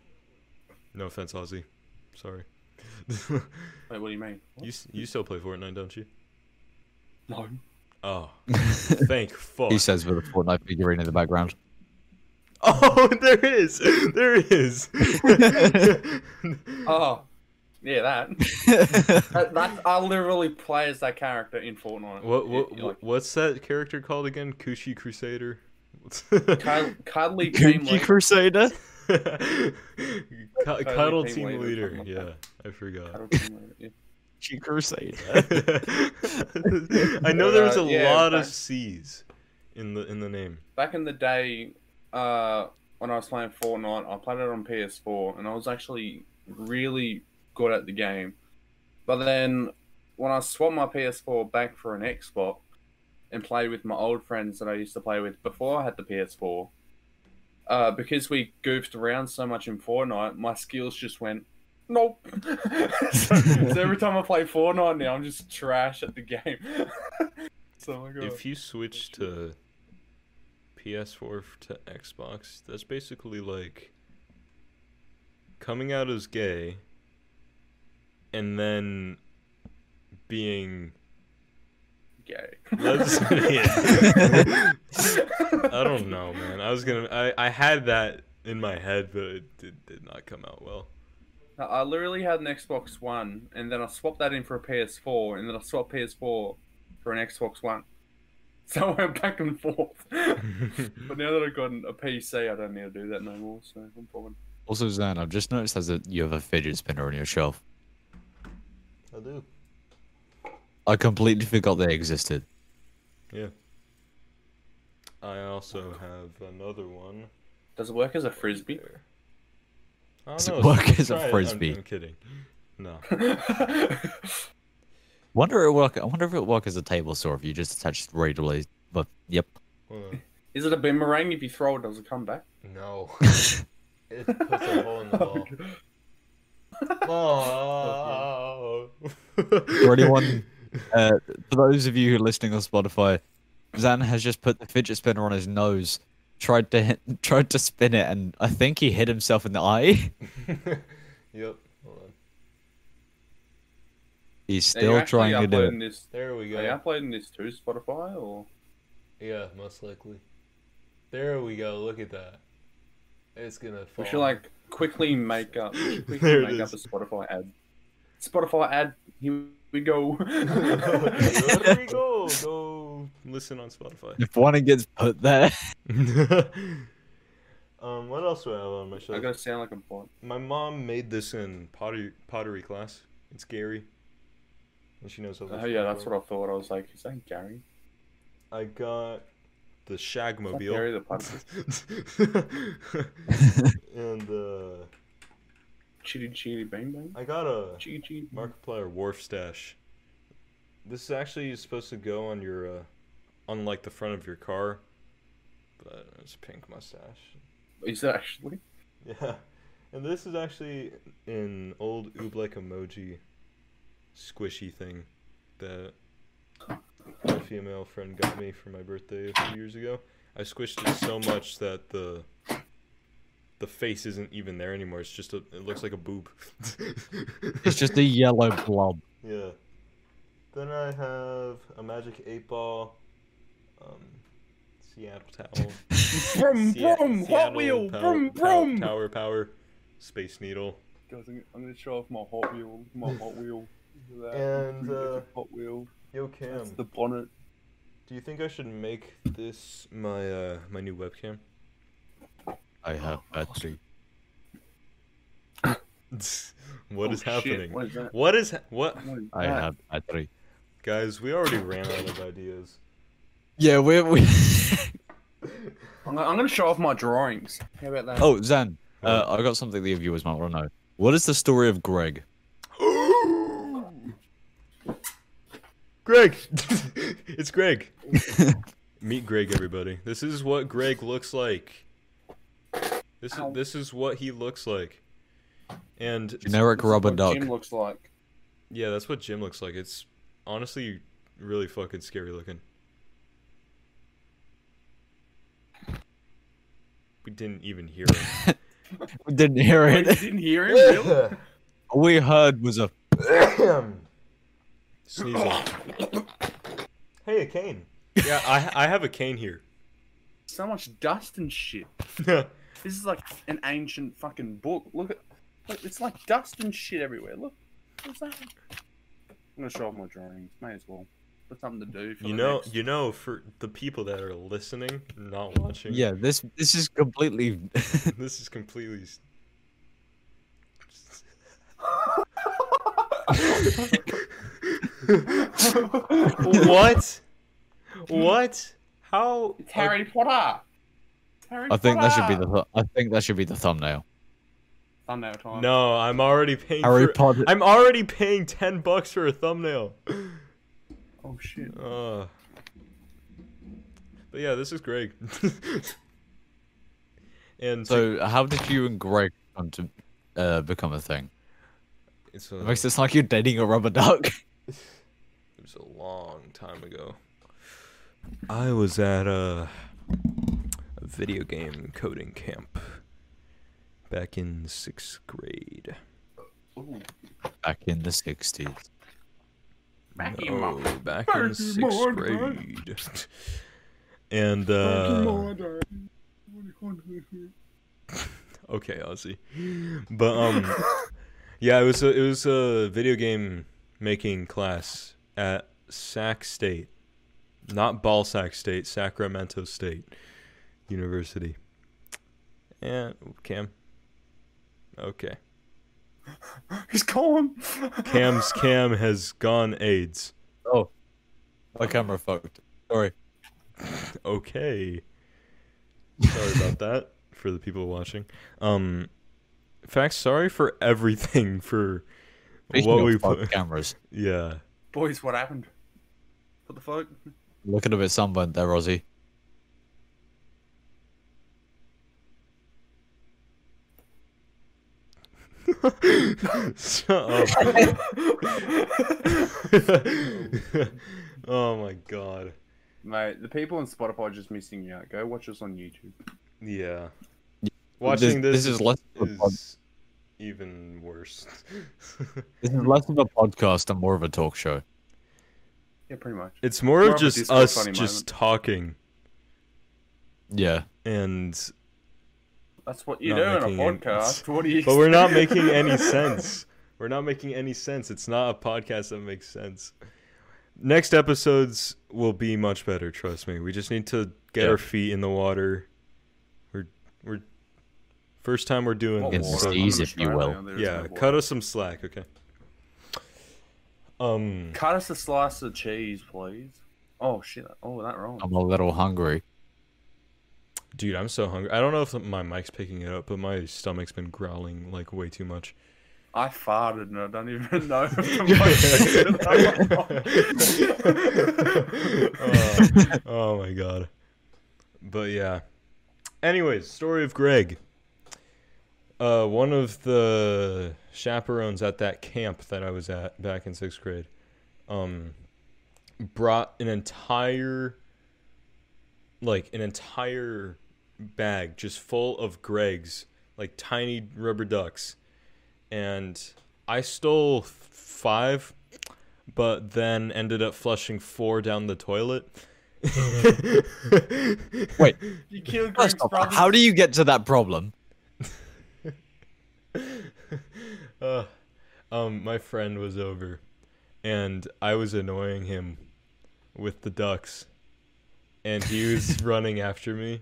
no offense, Ozzy. Sorry. Wait, what do you mean? you you still play Fortnite, don't you? No. Oh, thank fuck. he says with a Fortnite figurine in the background. Oh, there is. There is. Oh, yeah, that. that, that I literally play as that character in Fortnite. what what Yeah, like, what's that character called again? Kushi Crusader. Cud- cuddly team Gucci leader. Crusader. Cuddle team team leader, leader. like Yeah. I forgot. Cuddle team leader, yeah. Gucci Crusader. I know there was a Uh, yeah, lot of C's in the in the name. Back in the day, uh, when I was playing Fortnite, I played it on PS4, and I was actually really good at the game. But then, when I swapped my PS4 back for an Xbox and played with my old friends that I used to play with before I had the PS4, uh, because we goofed around so much in Fortnite, my skills just went nope. so, so every time I play Fortnite now, I'm just trash at the game. so oh. If you switch to PS4 to Xbox, that's basically like coming out as gay and then being gay. lesbian. I don't know, man. I was gonna. I, I had that in my head, but it did, did not come out well. I literally had an Xbox One, and then I swapped that in for a PS4, and then I swapped PS4 for an Xbox One. So I went back and forth. but now that I've got a PC, I don't need to do that no more, so I'm fine. Also, Zan, I've just noticed that you have a fidget spinner on your shelf. I do. I completely forgot they existed. Yeah. I also have another one. Does it work as a frisbee? there. I Does don't it know, work as a try it. I'm- frisbee? I'm kidding. No. Wonder it work. I wonder if it work as a table saw if you just attach it regularly. But yep. Is it a boomerang? If you throw it, does it come back? No. it puts a hole in the ball. Oh. For anyone, uh, for those of you who are listening on Spotify, Zan has just put the fidget spinner on his nose, tried to hit, tried to spin it, and I think he hit himself in the eye. yep. He's still trying to do it. This, There we go. are you uploading this to Spotify or? Yeah, most likely. There we go. Look at that. It's gonna fall. We should like quickly make up. We should quickly There it make up a. Spotify ad. Spotify ad. Here we go. there we go. Go listen on Spotify. If one gets put there, um, what else do I have on my show? I shelf? gotta sound like I'm fine. My mom made this in pottery pottery class. It's Gary, and she knows how. Oh yeah, that's what I thought. I was like, is that Gary? I got the Is that Shagmobile. Gary the puppet? and uh, Chitty chitty bang bang. I got a Chitty chitty. Markiplier Warfstache. This is actually supposed to go on your, uh, on like the front of your car, but it's a pink mustache. Is it actually? Yeah, and this is actually an old Oobleck emoji squishy thing that my female friend got me for my birthday a few years ago. I squished it so much that the the face isn't even there anymore. It's just a, it looks like a boob. it's just a yellow blob. Yeah. Then I have a magic eight ball, um, Seattle towel, Brum Sea- brum. Hot wheel. pow- Brum pow- brum. Tower power, space needle. Guys, I'm I'm gonna show off my Hot Wheel. My Hot Wheel. Look at that. And, It's uh, Hot Wheel. Yo Cam, That's the bonnet. do you think I should make this my uh my new webcam? I have battery. what is Oh, shit, happening? What is that? What is ha- what? What is I that? have battery. Guys, we already ran out of ideas. Yeah, we're. we I'm, gonna- I'm gonna show off my drawings. How about that? oh, Zan, uh, I got something the viewers might want to know. What is the story of Greg? Greg! it's Greg. Meet Greg, everybody. This is what Greg looks like. This is this is what he looks like. And Generic rubber what duck. Jim looks like. yeah, that's what Jim looks like. It's honestly really fucking scary looking. We didn't even hear it. We didn't hear Wait, you it. didn't hear him? Really? All we heard was a. Sneezing. Hey, a cane. Yeah, I I have a cane here. so much dust and shit. This is like an ancient fucking book. Look at, look, it's like dust and shit everywhere. Look, what's that? I'm gonna show off my drawings. May as well. Got something to do. For you the know, next- you know, for the people that are listening, not watching. Yeah, this this is completely. this is completely. what? What? How? It's Harry Potter. Harry I think that should be the. th- I think that should be the thumbnail. thumbnail time. No, I'm already paying. Harry for, Potter. I'm already paying ten bucks for a thumbnail. Oh shit. Uh, but yeah, this is Greg. and So, how did you and Greg come to uh, become a thing? it's It makes it sound like you're dating a rubber duck. it was a long time ago. I was at a, a video game coding camp back in sixth grade. Ooh. Back in the '60s. Back in No, my- back back in in sixth my grade. and uh, okay, Ozzy. But um, yeah, it was a it was a video game making class at Sac State, not Ball Sac State, Sacramento State University. And Cam. Okay, He's gone. Cam's Cam has gone AIDS. Oh, my camera fucked. Sorry. Okay. Sorry about that for the people watching. Um, in fact, sorry for everything for Speaking what we put. cameras. Yeah. Boys, what happened? What the fuck? Looking a bit sunburnt there, Ozzy. Shut up. oh my god. Mate, the people on Spotify are just missing you out. Go watch us on YouTube. Yeah. Watching this, this, this is less of a is even worse. this is less of a podcast and more of a talk show. Yeah, pretty much. it's more More of of just Discord us just moment. talking Yeah. and That's what you Not do in a making any- podcast. What do you? but we're not making any sense. We're not making any sense. It's not a podcast that makes sense. Next episodes will be much better, trust me. We just need to get Yeah. our feet in the water. We're we're first time we're doing What this. the so- water? I'm seas, in if you will. Australia, yeah, no water. cut us some slack, okay? Um Cut us a slice of cheese, please. Oh shit! Oh, that wrong. I'm a little hungry. Dude, I'm so hungry. I don't know if my mic's picking it up, but my stomach's been growling like way too much. I farted and I don't even know if the mic oh, oh my god. But yeah. Anyways, story of Greg. Uh, one of the chaperones at that camp that I was at back in sixth grade, um, brought an entire, like an entire bag just full of Greg's, like tiny rubber ducks, and I stole f- five, but then ended up flushing four down the toilet. Wait, You killed Greg's off, how do you get to that problem? uh, um, my friend was over, and I was annoying him with the ducks, and he was running after me.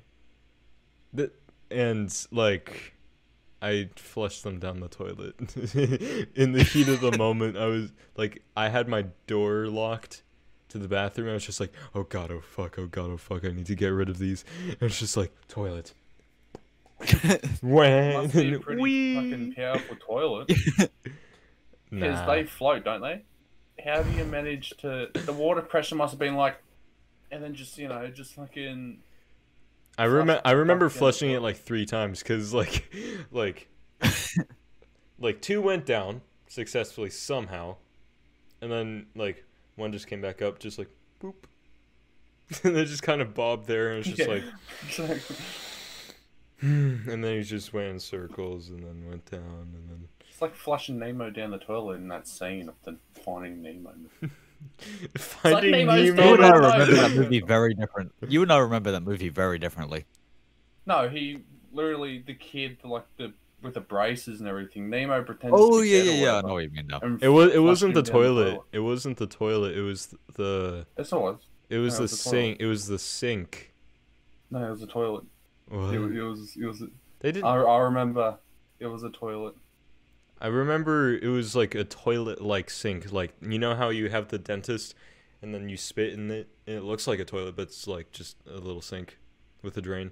Th- and like, I flushed them down the toilet. In the heat of the moment, I was like, I had my door locked, to the bathroom. I was just like, oh god, oh fuck, oh god, oh fuck, I need to get rid of these. And it's just like toilet. Must be a pretty fucking powerful toilet because Nah. they float, don't they? How do you manage to? The water pressure must have been like, and then just you know, just fucking. I flush remember I remember fuck down the flushing it like three times because like like like two went down successfully somehow, and then like one just came back up just like boop, and then just kind of bobbed there and it's just Yeah. like It's like, and then he just went in circles and then went down and then it's like flushing Nemo down the toilet in that scene of the Finding Nemo. finding Nemo's You Nemo. and I remember that movie very different. You and I remember that movie very differently. No, he literally the kid like the with the braces and everything. Nemo pretends. Oh to be yeah, dead yeah, yeah. I know what you mean now. It was. It wasn't the him down toilet. It wasn't the toilet. It was the. Yes, it was. It was No, the it was the toilet. sink. It was the sink. No, it was a toilet. What? It, it was. It was. They didn't. I, I remember. It was a toilet. I remember it was like a toilet like sink. Like you know how you have the dentist and then you spit in it and it looks like a toilet but it's like just a little sink with a drain.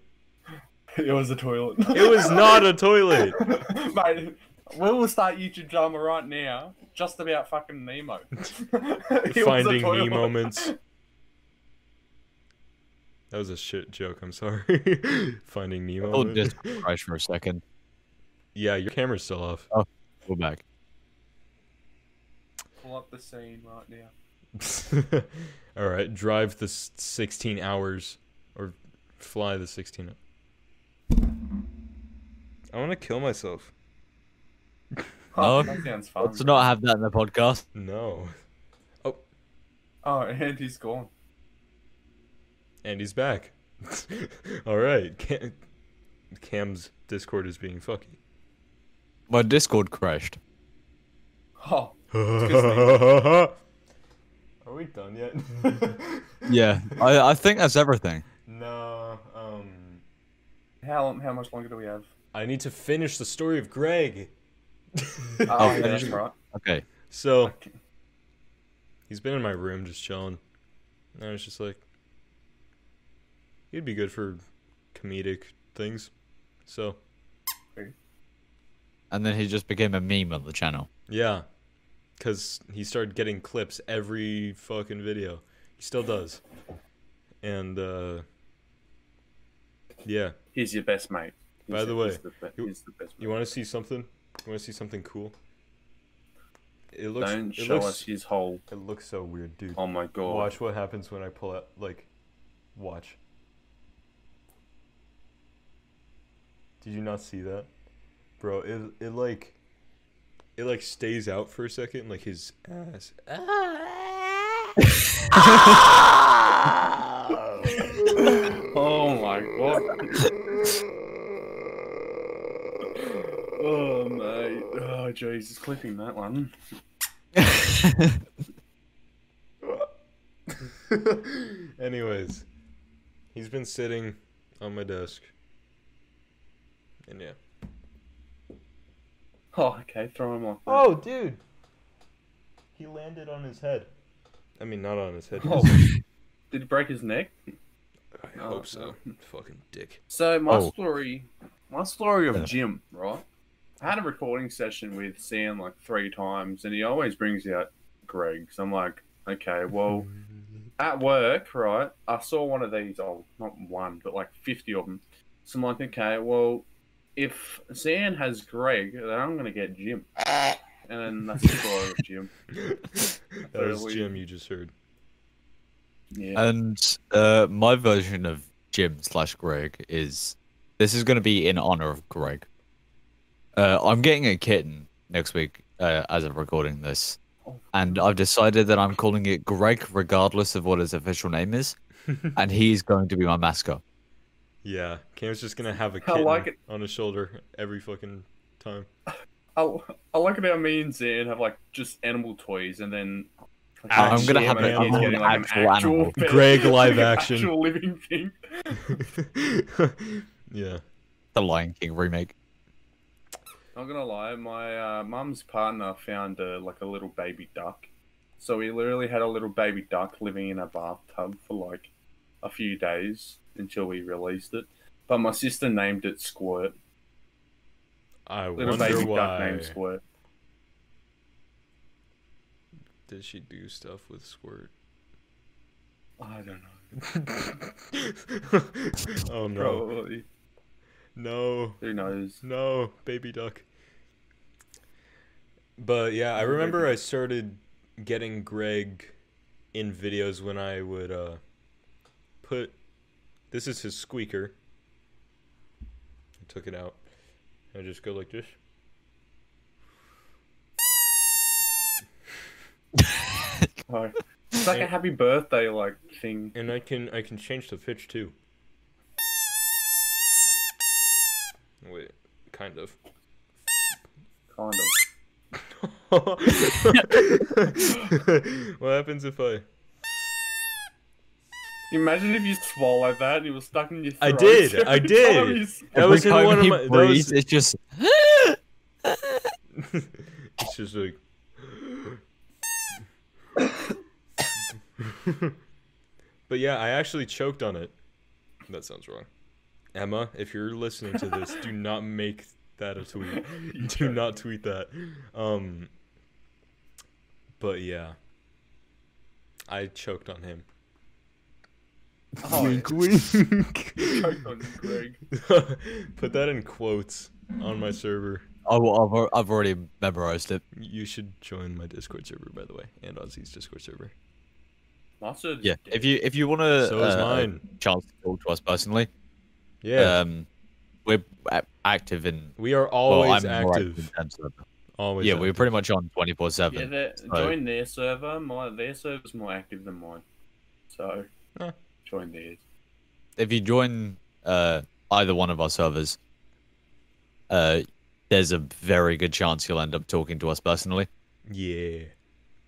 It was a toilet. It was not a toilet. Mate, we will start YouTube drama right now, just about fucking Nemo. It was a Finding toilet. me moments. That was a shit joke, I'm sorry. Finding Nemo. Oh, moment. just crash for a second. Yeah, your camera's still off. Oh. Go back. Pull up the scene right now. All right, drive the 16 hours or fly the 16. I want to kill myself. Oh, No. Oh, that sounds fun. Let's not have that in the podcast. No. Oh, oh and he's gone. And he's back. All right. Cam- Cam's Discord is being fucky. My Discord crashed. Oh, Are we done yet? Yeah, I, I think that's everything. no. Um, how how much longer do we have? I need to finish the story of Greg. Oh, yeah, finish that's right. Okay. So Okay. he's been in my room just chilling. And I was just like, he'd be good for comedic things. So And then he just became a meme on the channel. yeah, because he started getting clips every fucking video. He still does. And uh, yeah, He's your best mate. He's By the way, he's the, be- you- he's the best. you want to see something? You want to see something cool? It looks. Don't it show looks, us his whole. It looks so weird, dude. Oh my god. Watch what happens when I pull out. Like, watch. Did you not see that, bro? It it like, it like stays out for a second, like his ass. Oh my god. oh mate. Oh Jesus, clipping that one. Anyways, he's been sitting on my desk, and yeah. Oh, okay, throw him off. that. Oh, dude. He landed on his head. I mean, not on his head. Oh. Did he break his neck? I Oh, hope so. Oh, Fucking dick. So my Oh. story, my story of Yeah. Jim, right? I had a recording session with Zan like three times, and he always brings out Greg. So I'm like, okay, well, at work, right? I saw one of these. Oh, not one, but like fifty of them. So I'm like, okay, well, if Zan has Greg, then I'm gonna get Jim. And then that's the story of Jim. that was Really? Jim you just heard. Yeah. And uh, my version of Jim slash Greg is this is going to be in honor of Greg. Uh, I'm getting a kitten next week uh, as of recording this, and I've decided that I'm calling it Greg regardless of what his official name is, and he's going to be my mascot. Yeah, Cam's just gonna have a kitten like it. on his shoulder every fucking time. I, I like it how me and Zan have like just animal toys, and then like, I'm gonna have and an- he's I'm getting, like, actual animal. pet, Greg live like, action. actual living thing. yeah. The Lion King remake. Not gonna lie, my uh, mum's partner found uh, like a little baby duck, So we literally had a little baby duck living in a bathtub for like a few days until we released it. But my sister named it Squirt. I Little wonder baby why. duck named Squirt. Did she do stuff with Squirt? I don't know. oh no. Probably. No. Who knows? No, baby duck. But yeah, I remember. I started getting Greg in videos when I would uh put this is his squeaker. I took it out. I just go like this. Oh. It's like a happy birthday like thing. And I can I can change the pitch too. Wait, kind of. Kind of. what happens if I Imagine if you swallowed that and it was stuck in your throat. I did, I did. time you s- That Every was in time one of he my- that breathes, was- it's just it's just like But yeah, I actually choked on it. That sounds wrong. Emma, if you're listening to this, do not make that a tweet. do not tweet that. Um But yeah. I choked on him. Oh, Wink, wink. choked on you, Greg. Put that in quotes on my server. I've, I've, I've already memorized it. You should join my Discord server, by the way, and Ozzy's Discord server. Mustard. Yeah, if you if you want to So is uh, mine. chance to talk to us personally, Yeah, um, we're a- active in. we are Well, always I'm more active. in terms of- Always. yeah, we're pretty much on twenty four seven. they're- So- join their server. My their server's more active than mine, so Huh. Join theirs. If you join uh, either one of our servers, uh, there's a very good chance you'll end up talking to us personally Yeah.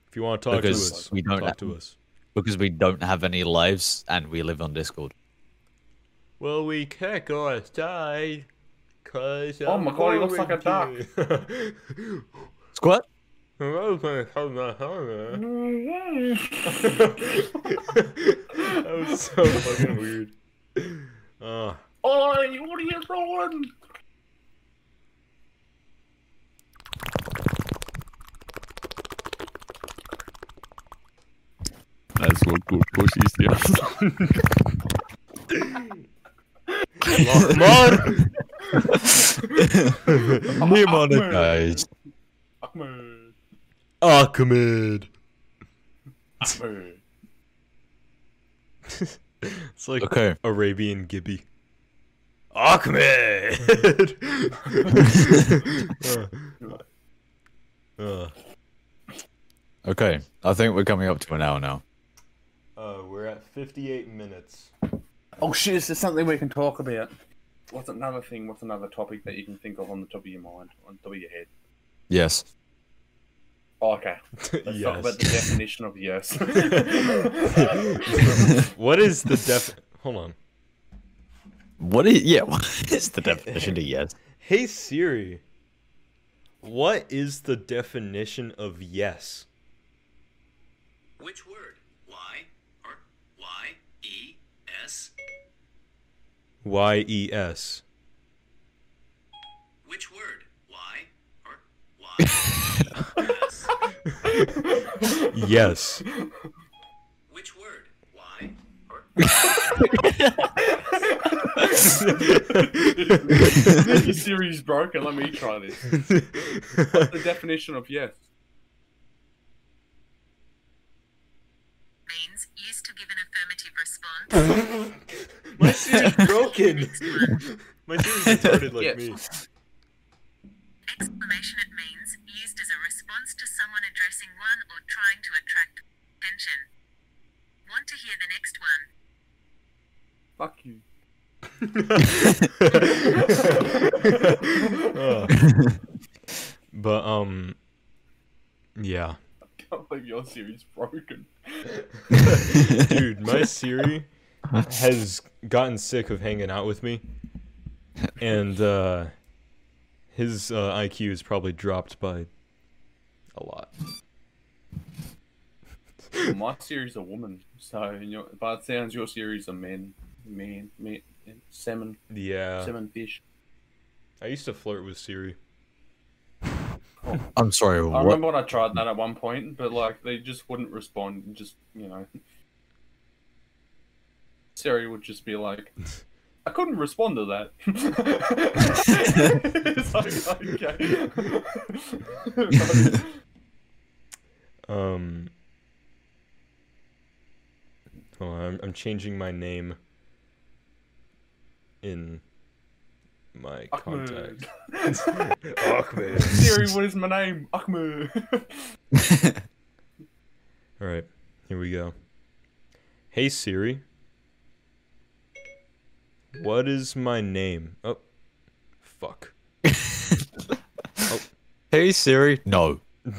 If you want to talk Because to us, we don't talk have- to us. because we don't have any lives and we live on Discord. Well, we can't go outside. Cause Oh my God, he looks like a duck. Squat. That was my how not hell. That was so fucking weird. Uh, Oh, what are you doing? That's what good pushies Mon! Demonetized. Ahmed. Ahmed. Ahmed. It's like Okay. Arabian Gibby. Ahmed! uh, uh, Okay. I think we're coming up to an hour now. uh, we're at 58 minutes. Oh shit! Is there something we can talk about? What's another thing? What's another topic that you can think of on the top of your mind, on the top of your head? Yes. Oh, okay. Let's talk yes. about the definition of yes. what is the def? Hold on. What is yeah? What is the definition of yes? Hey Siri. What is the definition of yes? Which word? Y or Y E S? Y E S. Which word? Y or Y S? Yes. Which word? Y or Your Siri's broken. Let me try this. What's the definition of yes? means used to give an affirmative response. My Siri's broken. My Siri's retarded like Yes. me. Exclamation it means used as a response to someone addressing one or trying to attract attention. Want to hear the next one? Fuck you. Uh, but um, yeah, I can't believe your Siri's broken. dude, my Siri has gotten sick of hanging out with me, and uh, his uh, IQ is probably dropped by a lot. My series are woman, so your, but it sounds your series are men, men, men, salmon, Yeah. salmon fish. I used to flirt with Siri. I'm sorry. I What? remember when I tried that at one point, but like they just wouldn't respond. and Just you know, Siri would just be like, "I couldn't respond to that." it's like, okay. Um. Hold on, I'm, I'm changing my name in my Ahmed. contacts. Ahmed. Siri, what is my name? Ahmed. All right, here we go. Hey Siri. What is my name? Oh, fuck. oh. hey Siri. No.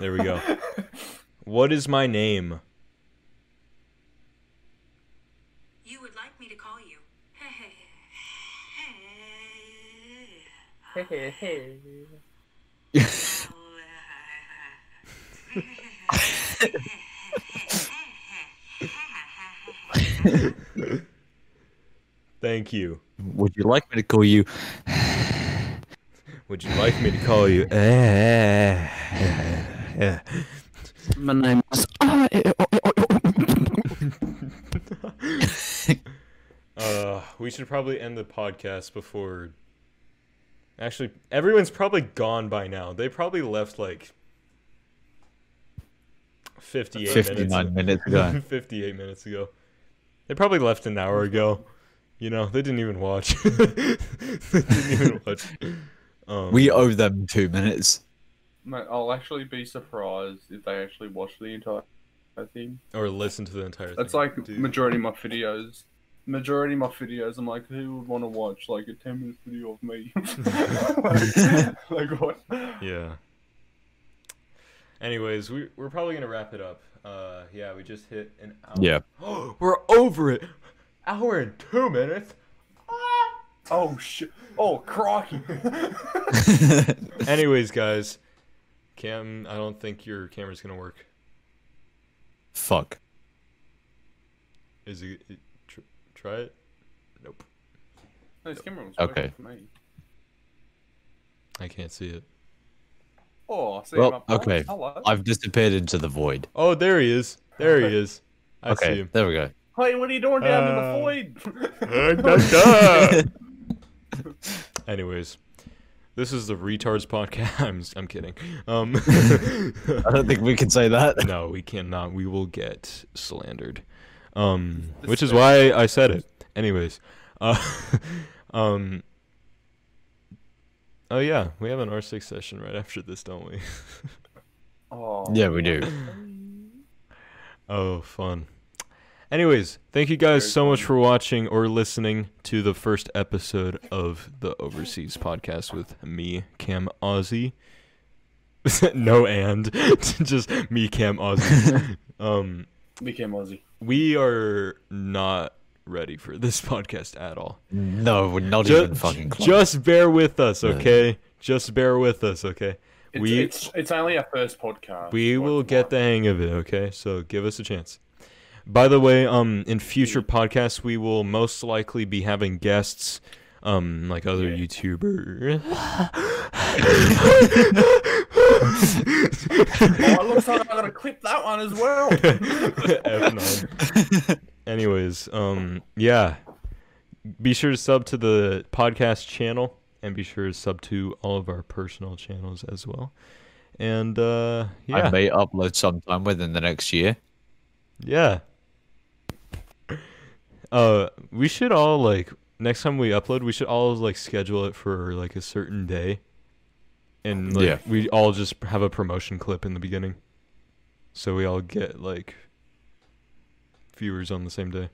There we go. What is my name? You would like me to call you. Thank you. Would you like me to call you? Would you like me to call you? Eh, eh, eh, My name is. Oh, oh, oh, uh, we should probably end the podcast before. Actually, everyone's probably gone by now. They probably left like 58 59 minutes ago. 58 minutes ago. They probably left an hour ago. You know, they didn't even watch. they didn't even watch. Um, We owe them two minutes. Mate, I'll actually be surprised if they actually watch the entire thing. or listen to the entire thing. That's like dude. majority of my videos. Majority of my videos, I'm like, who would want to watch like a 10 minute video of me? like, like what? Yeah. Anyways, we we're probably gonna wrap it up. Uh, yeah, we just hit an hour. Yeah. we're over it. Hour and two minutes. Oh shit! Oh crocky. Anyways, guys, Cam, I don't think your camera's gonna work. Fuck. Is it? it tr- try it. Nope. no, this camera was Okay. working for me. I can't see it. Oh, I see Well, him up there. okay. Hello. I've disappeared into the void. Oh, there he is. There he is. I see Okay, him. there we go. Hey, what are you doing down Uh, in the void? Anyways, this is the retards podcast. I'm s- I'm kidding. Um, I don't think we can say that. no, we cannot. We will get slandered. Um, which is why I said it. Anyways, uh, um, oh yeah, we have an R6 session right after this, don't we? oh, Yeah, we do. Oh, fun. Anyways, thank you guys so much for watching or listening to the first episode of the Overseas podcast with me, Cam Ozzy. no and just me, Cam Ozzy. um, became Aussie. we are not ready for this podcast at all. No, we're not Ju- even fucking close. just bear with us, Yeah. okay? Just bear with us, okay? It's, We- it's it's only our first podcast. We will get the hang of it, okay? So give us a chance. By the way, um, in future podcasts, we will most likely be having guests, um, like other Yeah. YouTuber. Oh, it looks like I'm gonna clip that one as well. F9. Anyways, um, yeah, be sure to sub to the podcast channel, and be sure to sub to all of our personal channels as well. And uh, I may upload sometime within the next year. Yeah. Uh, we should all like next time we upload, we should all like schedule it for like a certain day, and like Yeah. we all just have a promotion clip in the beginning, so we all get like viewers on the same day.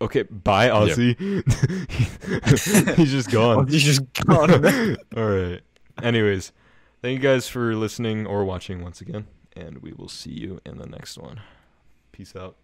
Okay, bye, Ozzy. He's just gone. you just gone. all right. Anyways, thank you guys for listening or watching once again, and we will see you in the next one. Peace out.